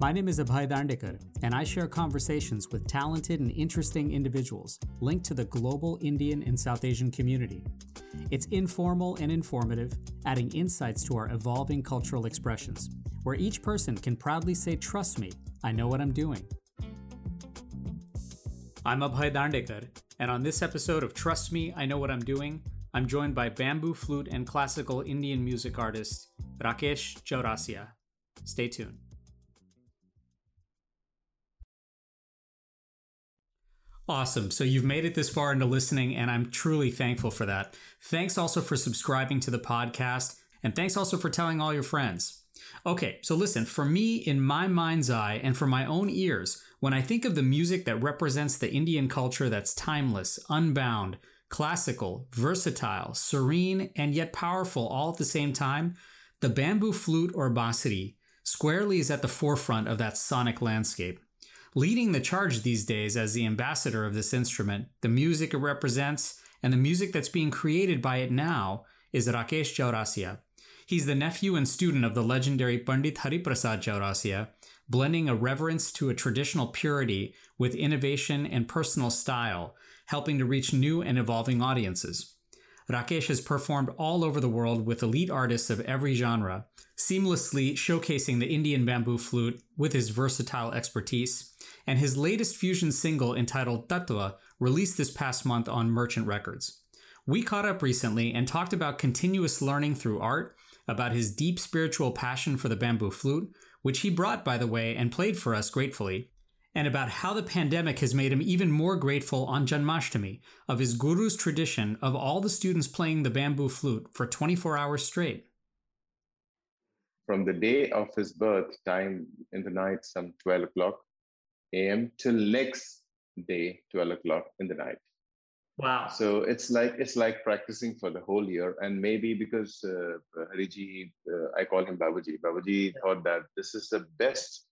My name is Abhay Dandekar, and I share conversations with talented and interesting individuals linked to the global Indian and South Asian community. It's informal and informative, adding insights to our evolving cultural expressions, where each person can proudly say, Trust me, I know what I'm doing. I'm Abhay Dandekar, and on this episode of Trust Me, I Know What I'm Doing, I'm joined by bamboo flute and classical Indian music artist Rakesh Chaurasia. Stay tuned. Awesome. So you've made it this far into listening, and I'm truly thankful for that. Thanks also for subscribing to the podcast, and thanks also for telling all your friends. Okay, so listen, for me, in my mind's eye, and for my own ears, when I think of the music that represents the Indian culture that's timeless, unbound, classical, versatile, serene, and yet powerful all at the same time, the bamboo flute or bansuri squarely is at the forefront of that sonic landscape. Leading the charge these days as the ambassador of this instrument, the music it represents, and the music that's being created by it now is Rakesh Chaurasia. He's the nephew and student of the legendary Pandit Hariprasad Chaurasia, blending a reverence to a traditional purity with innovation and personal style, helping to reach new and evolving audiences. Rakesh has performed all over the world with elite artists of every genre, seamlessly showcasing the Indian bamboo flute with his versatile expertise and his latest fusion single entitled Tattva released this past month on Merchant Records. We caught up recently and talked about continuous learning through art, about his deep spiritual passion for the bamboo flute, which he brought, by the way, and played for us gratefully, and about how the pandemic has made him even more grateful on Janmashtami of his guru's tradition of all the students playing the bamboo flute for 24 hours straight. From the day of his birth, time in the night, some 12 o'clock, a.m. till next day, 12 o'clock in the night. Wow. So it's like it's like practicing for the whole year, and maybe because uh, Hariji, uh, I call him Babaji. Babaji yeah. thought that this is the best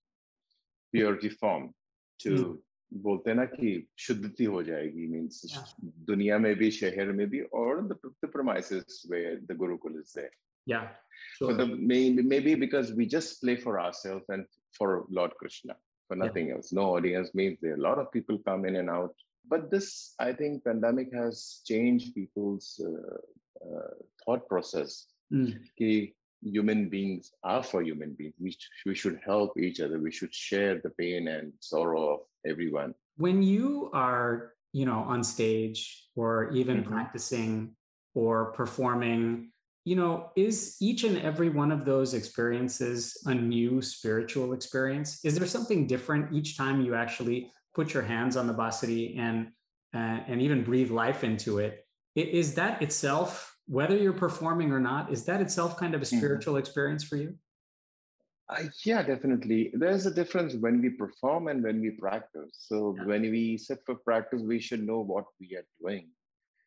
purity form जो। बोलते हैं ना कि शुद्धि हो जाएगी means yeah. हाँ। दुनिया में भी शहर में भी और the premises the gurukul is maybe because we just play for ourselves and for lord Krishna for of people come in and out but this I think pandemic has thought process की human beings are for human beings. We, sh- we should help each other. We should share the pain and sorrow of everyone. When you are, you know, on stage or even mm-hmm. practicing or performing you know, is each and every one of those experiences a new spiritual experience? Is there something different each time you actually put your hands on the bansuri and uh, and even breathe life into it? Is that itself, whether you're performing or not, is that itself kind of a mm-hmm. spiritual experience for you? Uh, yeah, definitely. There's a difference when we perform and when we practice. So yeah. when we set for practice, we should know what we are doing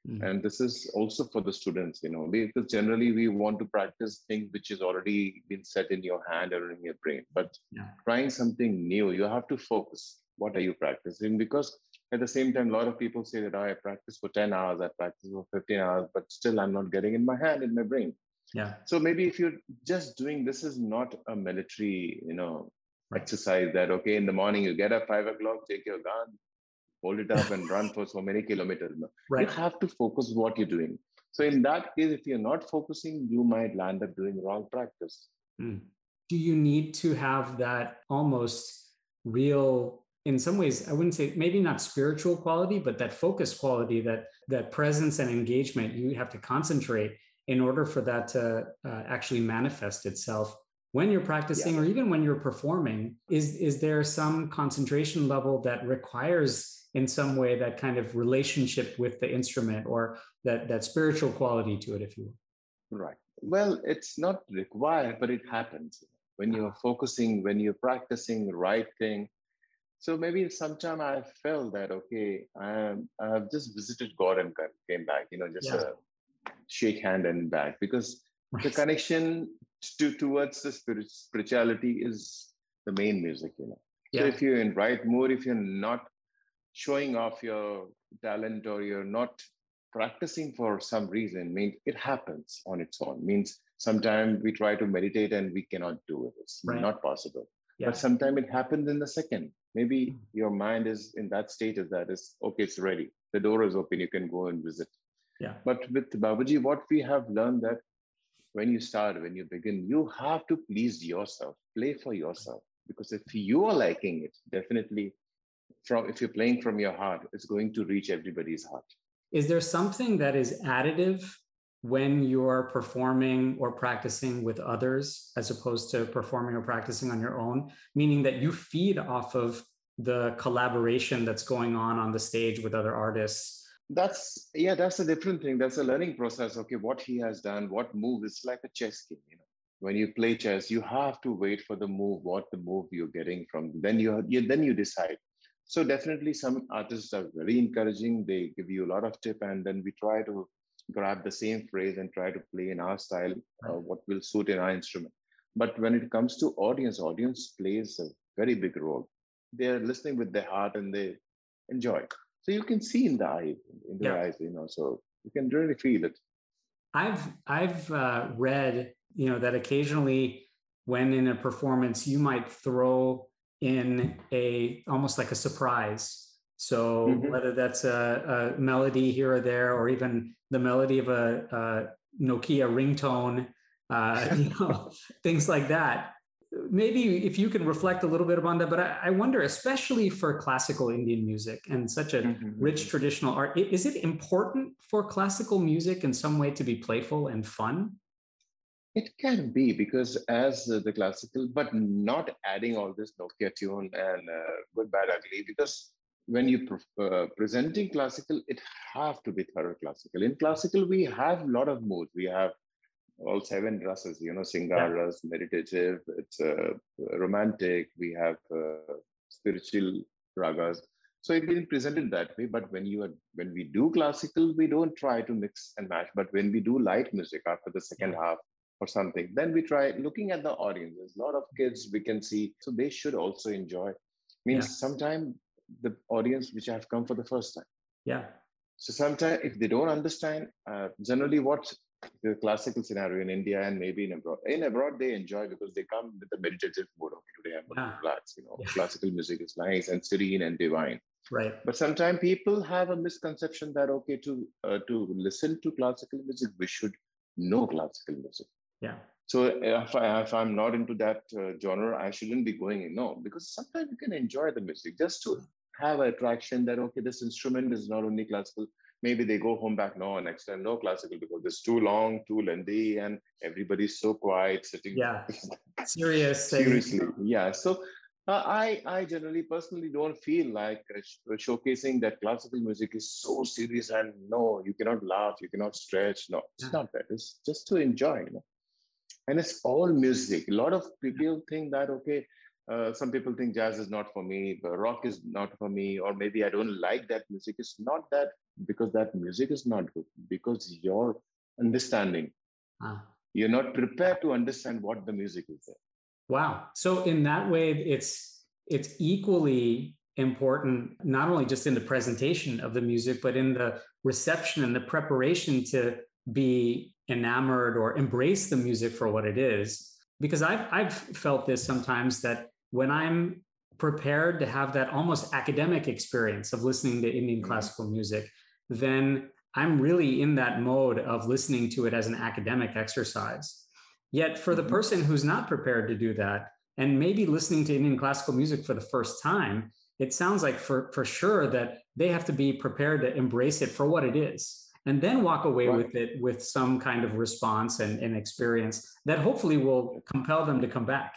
Mm-hmm. And this is also for the students, you know, because generally we want to practice things which is already been set in your hand or in your brain. But yeah. trying something new, you have to focus. What are you practicing? Because at the same time, a lot of people say that oh, I practice for 10 hours, I practice for 15 hours, but still I'm not getting in my hand, in my brain. Yeah. So maybe if you're just doing this is not a military, you know, right. exercise that okay, in the morning you get up five o'clock, take your gun, hold it up and run for so many kilometers. Right. You have to focus what you're doing. So in that case, if you're not focusing, you might land up doing wrong practice. Mm. Do you need to have that almost real, in some ways, I wouldn't say maybe not spiritual quality, but that focus quality, that that presence and engagement, you have to concentrate in order for that to uh, actually manifest itself when you're practicing yeah. or even when you're performing. Is is there some concentration level that requires in some way that kind of relationship with the instrument or that that spiritual quality to it if you will? Right. Well it's not required but it happens. When you're focusing when you're practicing the right thing so maybe sometime i felt that okay i'm i've just visited god and came back you know just yeah. a shake hand and back because right. the connection to towards the spirit, spirituality is the main music you know yeah. so if you're in right mood if you're not showing off your talent or you're not practicing for some reason means it happens on its own. Means sometimes we try to meditate and we cannot do it. It's right. not possible. Yeah. But sometimes it happens in the second. Maybe your mind is in that state of that is okay, it's ready. The door is open, you can go and visit. Yeah. But with Babaji, what we have learned that when you start, when you begin, you have to please yourself, play for yourself. Because if you are liking it, definitely from if you're playing from your heart, it's going to reach everybody's heart. Is there something that is additive when you're performing or practicing with others as opposed to performing or practicing on your own? Meaning that you feed off of the collaboration that's going on on the stage with other artists. That's yeah that's a different thing. That's a learning process. Okay what he has done what move it's like a chess game you know. When you play chess you have to wait for the move what the move you're getting from then you, you then you decide. So definitely some artists are very encouraging. They give you a lot of tip and then we try to grab the same phrase and try to play in our style uh, what will suit in our instrument. But when it comes to audience audience plays a very big role. They're listening with their heart and they enjoy. So you can see in the eye in their yeah. eyes you know so you can really feel it. I've i've uh, read you know that occasionally when in a performance you might throw in a almost like a surprise so mm-hmm. whether that's a, a, melody here or there or even the melody of a, a nokia ringtone uh, you know things like that maybe if you can reflect a little bit upon that but I, I wonder especially for classical indian music and such a mm-hmm. rich traditional art is it important for classical music in some way to be playful and fun it can be because as the classical but not adding all this nokia tune and uh, good bad ugly because when you pre- uh, presenting classical it have to be thorough classical in classical we have a lot of moods we have all seven rasas, you know, Singar ras, yeah. meditative, it's uh, romantic, we have uh, spiritual ragas. So it's been presented that way. But when you are, when we do classical, we don't try to mix and match. But when we do light music after the second yeah. half or something, then we try looking at the audience. There's a lot of kids we can see, so they should also enjoy. Means yeah. sometimes the audience which have come for the first time. Yeah. So sometimes if they don't understand, uh, generally what the classical scenario in India and maybe in abroad. In abroad, they enjoy because they come with a meditative mode. Okay, today I'm going to. You know, yeah. classical music is nice and serene and divine. Right. But sometimes people have a misconception that okay, to uh, to listen to classical music, we should know classical music. Yeah. So if, I, if I'm not into that uh, genre, I shouldn't be going in. No, because sometimes you can enjoy the music just to have an attraction that okay, this instrument is not only classical, maybe they go home back no next time no classical because it's too long too lengthy and everybody's so quiet sitting yeah serious seriously yeah so uh, I, I generally personally don't feel like uh, uh, showcasing that classical music is so serious and no, you cannot laugh, you cannot stretch. No, it's yeah. not that. It's just to enjoy. You know? And it's all music. A lot of people think that, okay, uh, some people think jazz is not for me, rock is not for me, or maybe I don't like that music. It's not that because that music is not good, because your understanding, ah. you're not prepared to understand what the music is there. Wow. So in that way, it's it's equally important, not only just in the presentation of the music, but in the reception and the preparation to be enamored or embrace the music for what it is. Because I've I've felt this sometimes that when I'm prepared to have that almost academic experience of listening to Indian mm-hmm. classical music, then I'm really in that mode of listening to it as an academic exercise. Yet, for the mm-hmm. person who's not prepared to do that, and maybe listening to Indian classical music for the first time, it sounds like for, for sure that they have to be prepared to embrace it for what it is and then walk away right. with it with some kind of response and, and experience that hopefully will compel them to come back.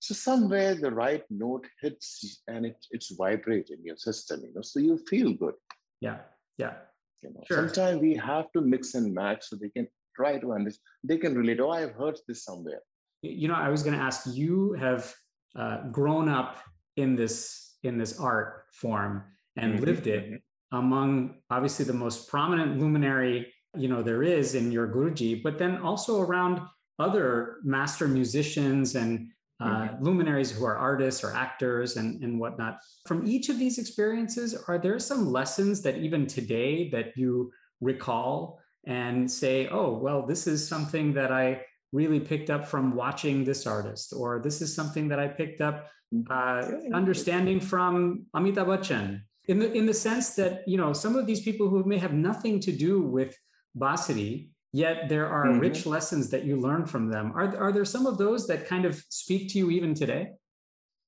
So somewhere the right note hits and it, it's vibrate in your system, you know, so you feel good. Yeah, yeah. You know, sure. sometimes we have to mix and match so they can try to understand. They can relate. Oh, I've heard this somewhere. You know, I was going to ask. You have uh, grown up in this in this art form and mm-hmm. lived it mm-hmm. Among obviously the most prominent luminary you know there is in your Guruji, but then also around other master musicians and uh, mm-hmm. luminaries who are artists or actors and, and whatnot. From each of these experiences, are there some lessons that even today that you recall and say, oh, well, this is something that I really picked up from watching this artist, or this is something that I picked up uh, understanding from Amitabh Bachchan. In the in the sense that you know some of these people who may have nothing to do with Bansuri, yet there are mm-hmm. rich lessons that you learn from them. Are are there some of those that kind of speak to you even today?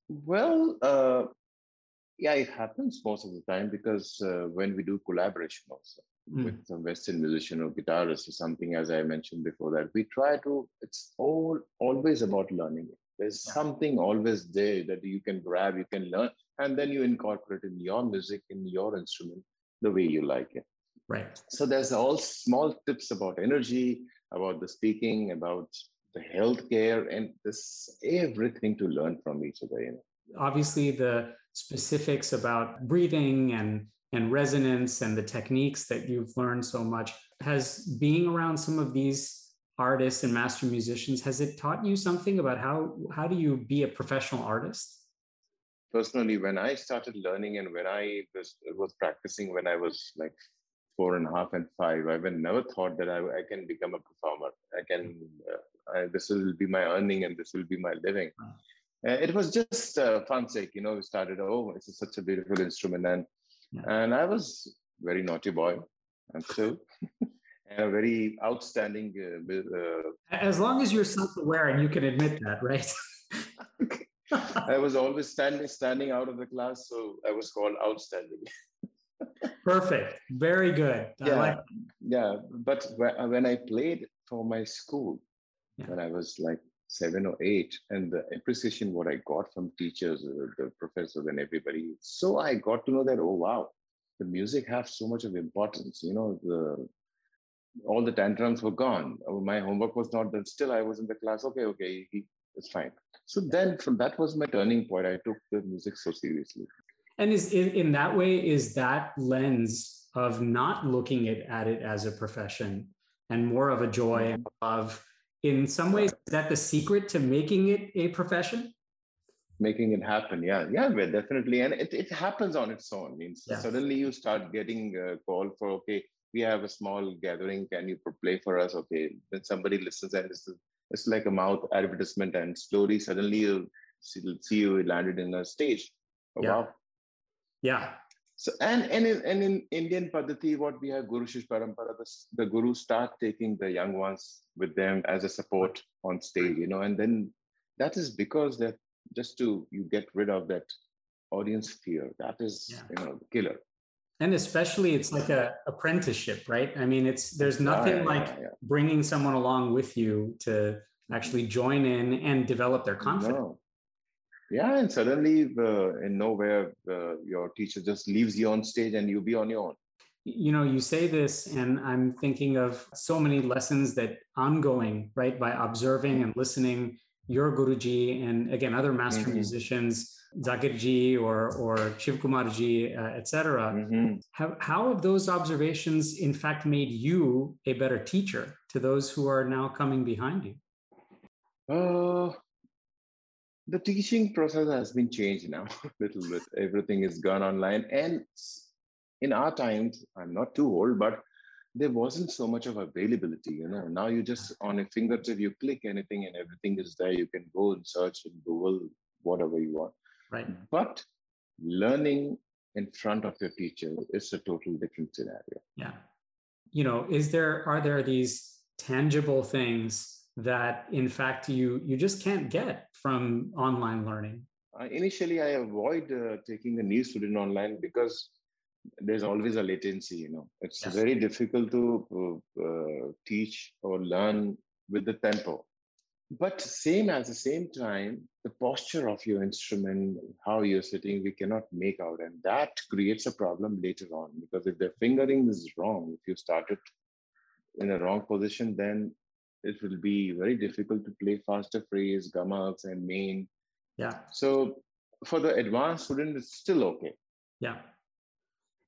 Well, uh, yeah, it happens most of the time because uh, when we do collaboration also mm. with some Western musician or guitarist or something, as I mentioned before, that we try to. It's all always about learning. There's something always there that you can grab, you can learn, and then you incorporate in your music, in your instrument, the way you like it. Right. So there's all small tips about energy, about the speaking, about the healthcare, and this everything to learn from each other. You know? Obviously, the specifics about breathing and and resonance and the techniques that you've learned so much has being around some of these artists and master musicians has it taught you something about how how do you be a professional artist personally when i started learning and when i was, was practicing when i was like four and a half and five i never thought that i, I can become a performer i can uh, I, this will be my earning and this will be my living uh, it was just uh, fun sake you know we started oh it's such a beautiful instrument and yeah. and i was very naughty boy and so and a very outstanding. Uh, uh, as long as you're self-aware and you can admit that, right? I was always standing standing out of the class, so I was called outstanding. Perfect. Very good. Yeah, like yeah. But when I played for my school, yeah. when I was like seven or eight, and the appreciation what I got from teachers, uh, the professors, and everybody, so I got to know that oh wow, the music has so much of importance. You know, the all the tantrums were gone. Oh, my homework was not done. Still, I was in the class. Okay, okay, he, it's fine. So then, from that was my turning point. I took the music so seriously. And is in in that way is that lens of not looking at, at it as a profession and more of a joy and love in some ways is that the secret to making it a profession making it happen yeah yeah definitely and it, it happens on its own means yeah. suddenly you start getting a call for okay we have a small gathering. Can you play for us? Okay. Then somebody listens and it's, it's like a mouth advertisement, and slowly, suddenly, you see, you landed in a stage. Oh, yeah. Wow. Yeah. So and and in, and in Indian Padati, what we have Guru Shish Parampara, the, the Guru start taking the young ones with them as a support on stage, you know, and then that is because that just to you get rid of that audience fear. That is yeah. you know killer and especially it's like a apprenticeship right i mean it's there's nothing yeah, like yeah, yeah. bringing someone along with you to actually join in and develop their confidence no. yeah and suddenly the, in nowhere the, your teacher just leaves you on stage and you be on your own you know you say this and i'm thinking of so many lessons that ongoing right by observing and listening your guruji and again other master mm-hmm. musicians Zakirji or or Shiv Kumarji, uh, etc. Mm-hmm. How, how have those observations in fact made you a better teacher to those who are now coming behind you? Uh, the teaching process has been changed now a little bit. Everything is gone online, and in our times, I'm not too old, but there wasn't so much of availability. You know, now you just on a fingertip you click anything and everything is there. You can go and search in Google whatever you want. Right. But learning in front of your teacher is a totally different scenario. Yeah. You know, is there are there these tangible things that in fact you you just can't get from online learning? Uh, initially, I avoid uh, taking a new student online because there's always a latency. You know, it's yes. very difficult to uh, teach or learn with the tempo. But same at the same time the posture of your instrument how you're sitting we cannot make out. And that creates a problem later on because if the fingering is wrong if you start it in a wrong position then it will be very difficult to play faster phrase gamas and main. Yeah. So for the advanced student it's still okay. Yeah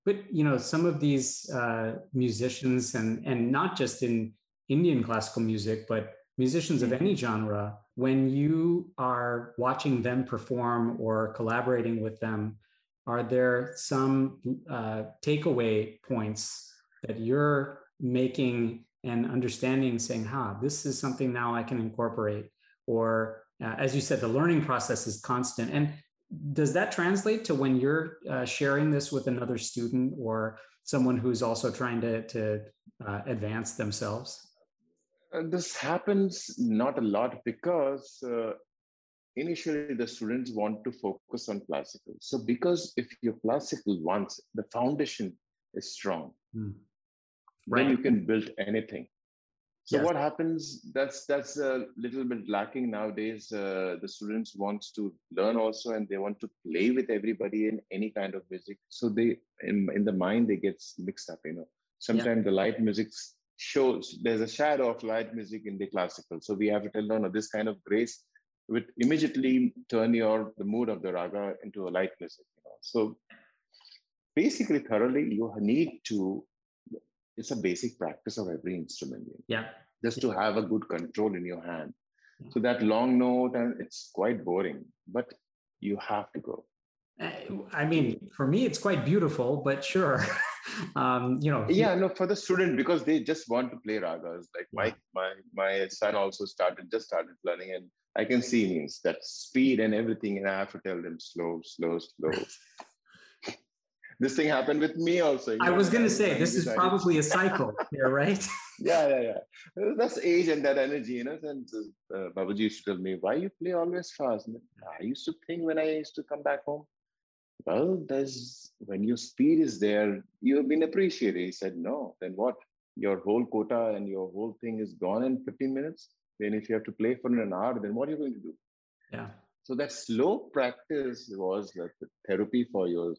but you know some of these uh, musicians and and not just in indian classical music but musicians of any genre, when you are watching them perform or collaborating with them, are there some uh, takeaway points that you're making and understanding, saying, "Ha, this is something now I can incorporate." Or, uh, as you said, the learning process is constant. And does that translate to when you're uh, sharing this with another student or someone who's also trying to to uh, advance themselves? Uh, this happens not a lot because uh, initially the students want to focus on classical. So because if you're classical once, the foundation is strong, mm. right. then you can build anything. So yes. what happens? That's that's a little bit lacking nowadays. Uh, the students wants to learn also, and they want to play with everybody in any kind of music. So they in in the mind they get mixed up. You know, sometimes yeah. the light music shows there's a shadow of light music in the classical. So we have to tell them, no, this kind of grace would immediately turn your the mood of the raga into a light music. You know? So basically, thoroughly, you need to. It's a basic practice of every instrument. Yeah. Just to have a good control in your hand. So that long note, and it's quite boring, but you have to go. I mean, for me, it's quite beautiful, but sure. um, you know. Yeah, no, for the student because they just want to play ragas. Like my my my son also started just started learning, and I can see means that speed and everything, and I have to tell them slow, slow, slow. this thing happened with me also. I know, was going to say this is probably a cycle here, right? yeah, yeah, yeah. That's age and that energy, you know. And uh, Babaji used to tell me, "Why you play always fast?" And I used to think when I used to come back home, well, there's when your speed is there, you've been appreciated. He said, no, then what? Your whole quota and your whole thing is gone in 15 minutes. Then if you have to play for an hour, then what are you going to do? Yeah. So that slow practice was the therapy for your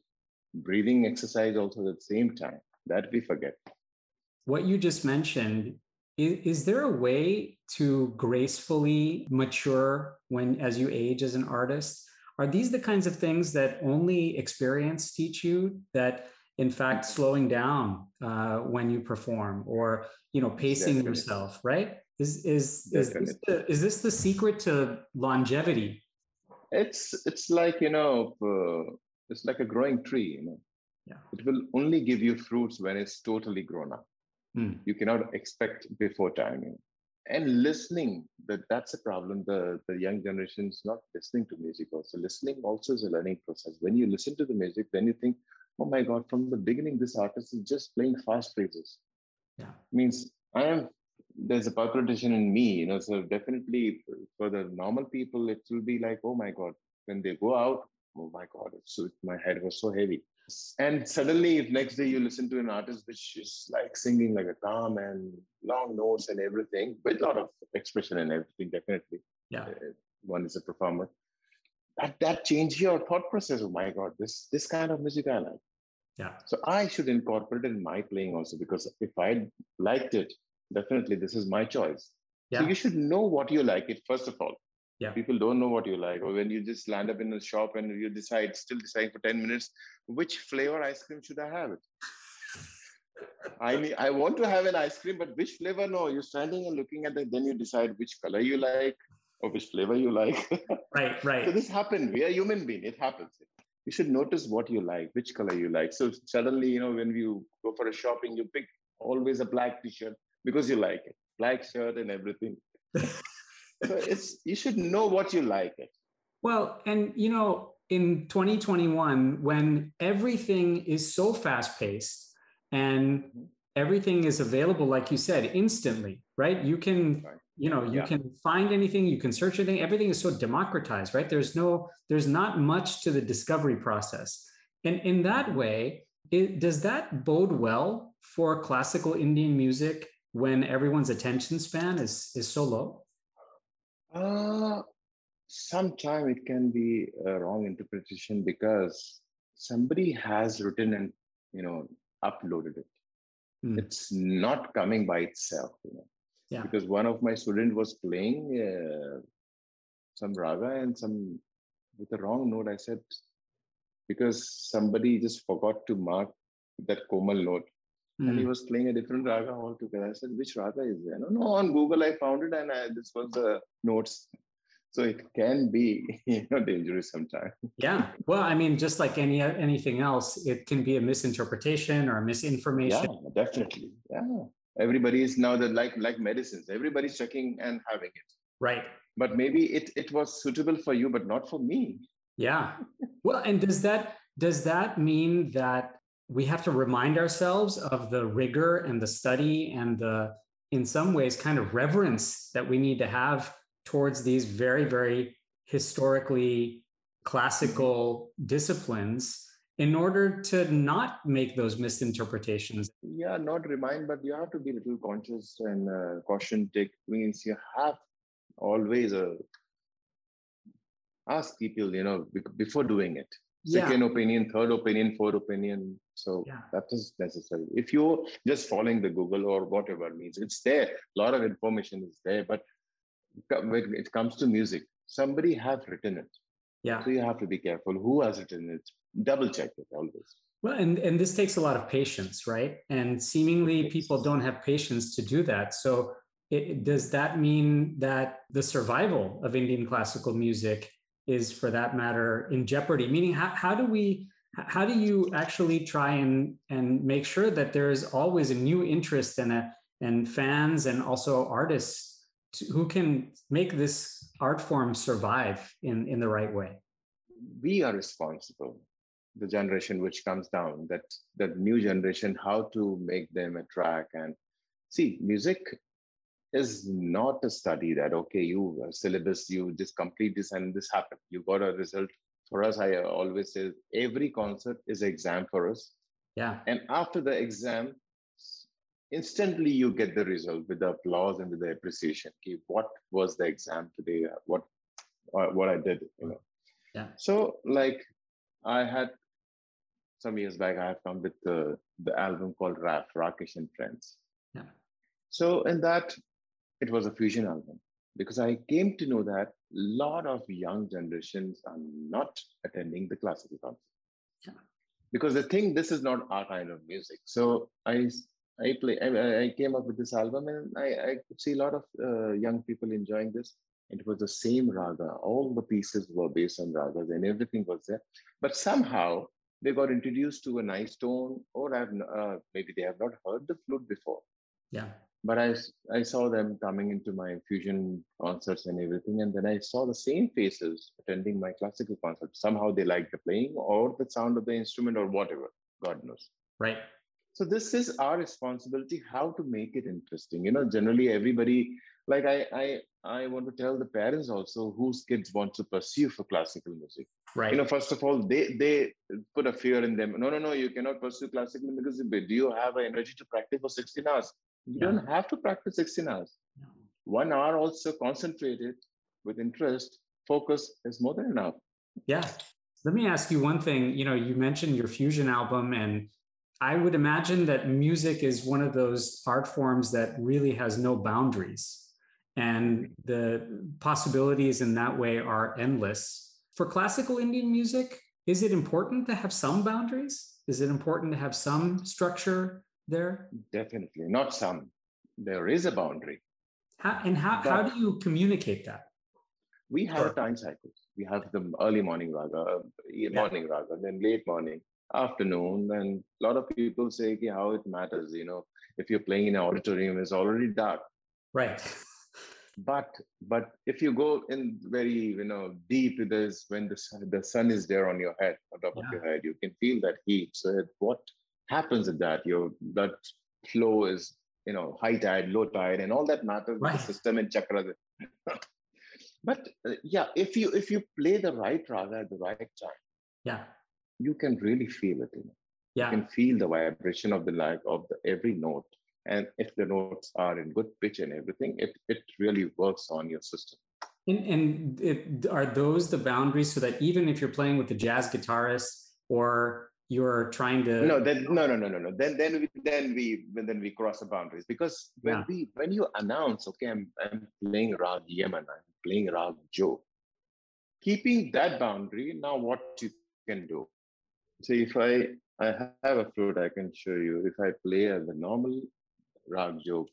breathing exercise also at the same time. That we forget. What you just mentioned, is, there a way to gracefully mature when as you age as an artist? Are these the kinds of things that only experience teach you that in fact slowing down uh, when you perform or you know pacing Definitely. yourself right is is is this, the, is this the secret to longevity it's it's like you know uh, it's like a growing tree you know. Yeah. It will only give you fruits when it's totally grown up. Hmm. you cannot expect before time you know? and listening that that's a problem. The the young generation is not listening to music also. Listening also is a learning process. When you listen to the music then you think oh my god from the beginning this artist is just playing fast phrases. Yeah. Means i am there's a palpitation in me you know. So definitely for the normal people it will be like oh my god when they go out oh my god it's so my head was so heavy. And suddenly if next day you listen to an artist which is like singing like a calm and long notes and everything with a lot of expression and everything definitely. Yeah. Uh, one is a performer. That that change your thought process. Oh my god this this kind of music i like. Yeah. So i should incorporate it in my playing also because if i liked it definitely this is my choice. Yeah. so you should know what you like it first of all yeah people don't know what you like or when you just land up in a shop and you decide still deciding for 10 minutes which flavor ice cream should i have it I mean, I want to have an ice cream, but which flavor? No, you're standing and looking at it. Then you decide which color you like or which flavor you like. right, right. So this happened. We are human being. It happens. You should notice what you like, which color you like. So suddenly, you know, when you go for a shopping, you pick always a black T-shirt because you like it, black shirt and everything so it's you should know what you like it. Well and you know in 2021 when everything is so fast paced and everything is available like you said instantly right? You can you know you yeah. can find anything you can search anything. Everything is so democratized right? There's no there's not much to the discovery process. And in that way it, does that bode well for classical indian music when everyone's attention span is is so low uh, Sometimes it can be a wrong interpretation because somebody has written and you know uploaded it. Mm. It's not coming by itself. You know? Yeah. Because one of my students was playing uh, some raga and some with the wrong note. I said because somebody just forgot to mark that komal note Mm. And he hmm. was playing a different raga altogether. I said, which raga is there? No, no, on Google I found it and I, this was the notes. so it can be you know dangerous sometimes yeah well i mean just like any anything else it can be a misinterpretation or a misinformation yeah definitely yeah everybody is now that like like medicines everybody's checking and having it right but maybe it it was suitable for you but not for me yeah well and does that does that mean that we have to remind ourselves of the rigor and the study and the in some ways kind of reverence that we need to have towards these very very historically classical disciplines in order to not make those misinterpretations. Yeah not remind but you have to be a little conscious and uh, caution take means you have always a uh, ask people you know before doing it second yeah. opinion third opinion fourth opinion. So yeah. that is necessary. If you're just following the google or whatever means it's there. A lot of information is there but when it comes to music somebody have written it. Yeah. So you have to be careful who has written it. Double check it always. Well and and this takes a lot of patience right? And seemingly people don't have patience to do that. So it, does that mean that the survival of indian classical music is for that matter in jeopardy. Meaning how, how do we how do you actually try and and make sure that there is always a new interest and a and fans and also artists to, who can make this art form survive in in the right way? We are responsible the generation which comes down that that new generation how to make them attract and see music is not a study that okay you uh, syllabus you just complete this and this happened. You got a result. For us i uh, always say every concept is exam for us. Yeah. And after the exam instantly you get the result with the applause and with the appreciation. Okay, what was the exam today? Uh, what uh, what i did you know. Yeah. So like i had some years back i have come with the the album called raf rakesh and friends. Yeah. So in that it was a fusion album because I came to know that a lot of young generations are not attending the classical concert. Yeah. Because they think this is not our kind of music. So I I play I, I came up with this album and I, I could see a lot of uh, young people enjoying this. It was the same raga. All the pieces were based on ragas and everything was there. But somehow they got introduced to a nice tone, or I've, uh, maybe they have not heard the flute before. Yeah but I, I saw them coming into my fusion concerts and everything. And then I saw the same faces attending my classical concerts. Somehow they liked the playing or the sound of the instrument or whatever, God knows. Right. So this is our responsibility, how to make it interesting. You know, generally everybody, like I, I, I want to tell the parents also whose kids want to pursue for classical music. Right. You know, first of all, they they put a fear in them. No, no, no, you cannot pursue classical because do you have energy to practice for 16 hours? You yeah. don't have to practice 16 hours. No. One hour also concentrated with interest, focus is more than enough. Yeah. Let me ask you one thing. You know, you mentioned your fusion album, and I would imagine that music is one of those art forms that really has no boundaries. And the possibilities in that way are endless. For classical Indian music, is it important to have some boundaries? Is it important to have some structure there? Definitely, not some. There is a boundary. How, and how, how do you communicate that? We have sure. time cycles. We have the early morning raga, uh, morning yeah. raga, then late morning, afternoon. And a lot of people say okay, how it matters. You know, if you're playing in an auditorium, it's already dark. Right. but but if you go in very you know deep there's when the sun, the sun is there on your head on top yeah. of your head you can feel that heat so what happens at that your blood flow is you know high tide low tide and all that matters right. the system and chakra but uh, yeah if you if you play the right raga at the right time yeah you can really feel it you know? yeah. you can feel the vibration of the like of the every note and if the notes are in good pitch and everything it it really works on your system and, and it, are those the boundaries so that even if you're playing with the jazz guitarist or you're trying to no then no no no no no then then we then we then we cross the boundaries because when yeah. we when you announce okay i'm, I'm playing rag Yaman i'm playing rag jog keeping that boundary now what you can do so if i i have a flute i can show you if i play as a normal rag jog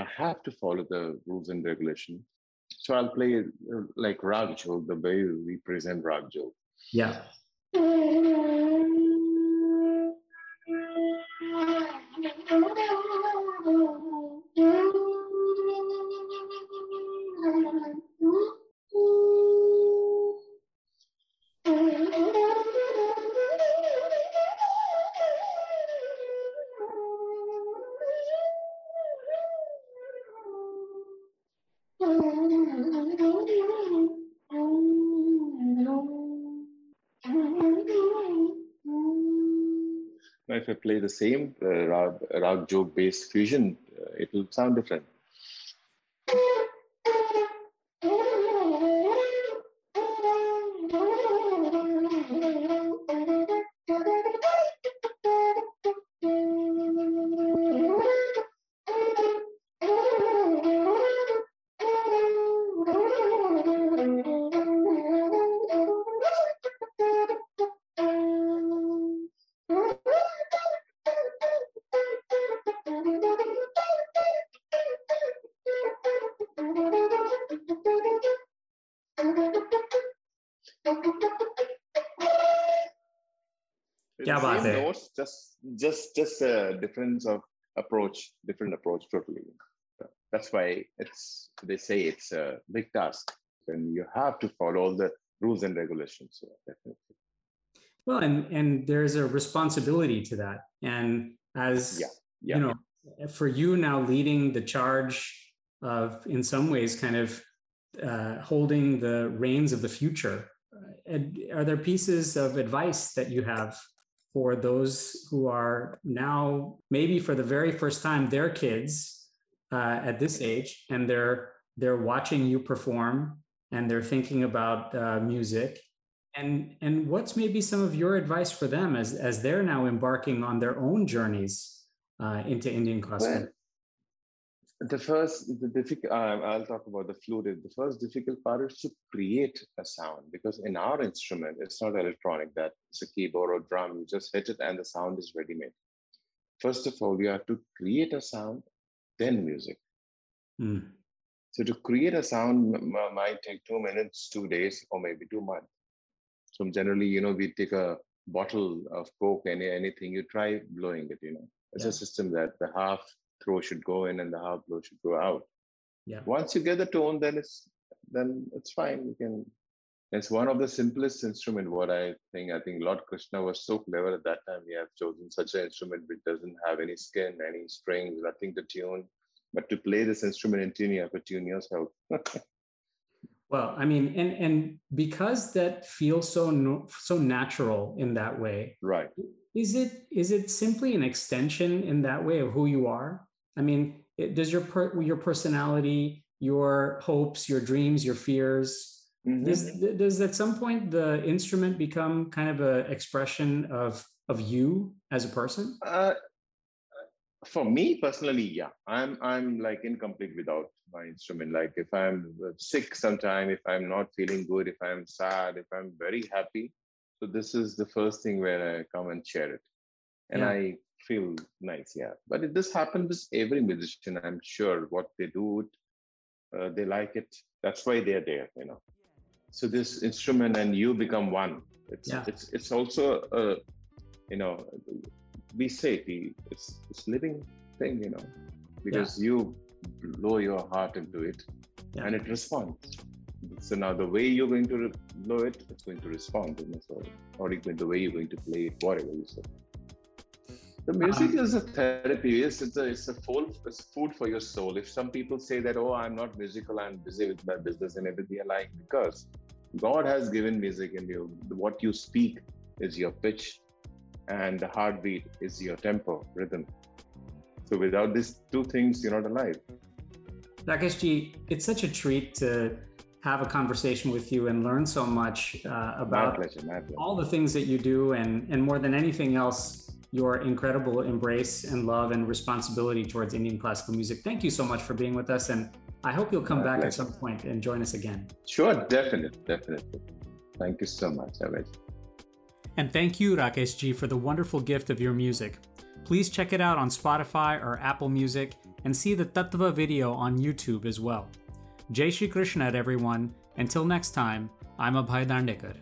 i have to follow the rules and regulation So I'll play uh, like Rag Jog, the way we present Rag Jog. Yeah. Thank you. If I play the same uh, rag, rag jog based fusion, uh, it will sound different. Just a difference of approach different approach totally that's why it's they say it's a big task and you have to follow all the rules and regulations so definitely well and and there's a responsibility to that and as yeah, yeah. you know for you now leading the charge of in some ways kind of uh, holding the reins of the future uh, are there pieces of advice that you have for those who are now maybe for the very first time their kids uh, at this age and they're they're watching you perform and they're thinking about uh, music. And and what's maybe some of your advice for them as as they're now embarking on their own journeys uh, into indian classical well, the first the difficult uh, i'll talk about the flute the first difficult part is to create a sound because in our instrument it's not electronic that it's a keyboard or drum. You just hit it and the sound is ready made first of all you have to create a sound then music. Mm. so to create a sound might take two minutes two days or maybe two months. So generally you know we take a bottle of coke any anything you try blowing it you know. It's yeah. a system that the half throw should go in and the half blow should go out. Yeah. Once you get the tone, then it's then it's fine. You can. It's one of the simplest instrument. What I think, I think Lord Krishna was so clever at that time. He have chosen such an instrument which doesn't have any skin, any strings, nothing to tune. But to play this instrument in tune, you have to tune yourself. well, I mean, and and because that feels so no, so natural in that way, right? Is it is it simply an extension in that way of who you are? I mean, it, does your per, your personality, your hopes, your dreams, your fears, mm-hmm. does, does at some point the instrument become kind of an expression of of you as a person? Uh, for me personally, yeah, I'm I'm like incomplete without my instrument. Like if I'm sick sometime, if I'm not feeling good, if I'm sad, if I'm very happy, so this is the first thing where I come and share it, and yeah. I feel nice. Yeah, but it, this happens with every musician. I'm sure what they do, uh, they like it. That's why they're there. You know. So this instrument and you become one. It's yeah. it's it's also a, you know, we say the it's it's living thing. You know, because yeah. you blow your heart into it, yeah. and it responds. So now the way you're going to blow it, it's going to respond. You know, so or even the way you're going to play it, whatever you say. The music is a therapy. Yes, it's a it's a food it's food for your soul. If some people say that, oh, I'm not musical, I'm busy with my business and everything, I like because God has given music in you. What you speak is your pitch, and the heartbeat is your tempo, rhythm. So without these two things, you're not alive. Rakeshji, it's such a treat to have a conversation with you and learn so much uh, about pleasure. all the things that you do and, and more than anything else, your incredible embrace and love and responsibility towards Indian classical music. Thank you so much for being with us. And I hope you'll come My back pleasure. at some point and join us again. Sure, definitely, definitely. Thank you so much, Aved. And thank you, Rakesh Ji, for the wonderful gift of your music. Please check it out on Spotify or Apple Music and see the Tattva video on YouTube as well. Jai Shri Krishna, everyone. Until next time, I'm Abhay Dandekar.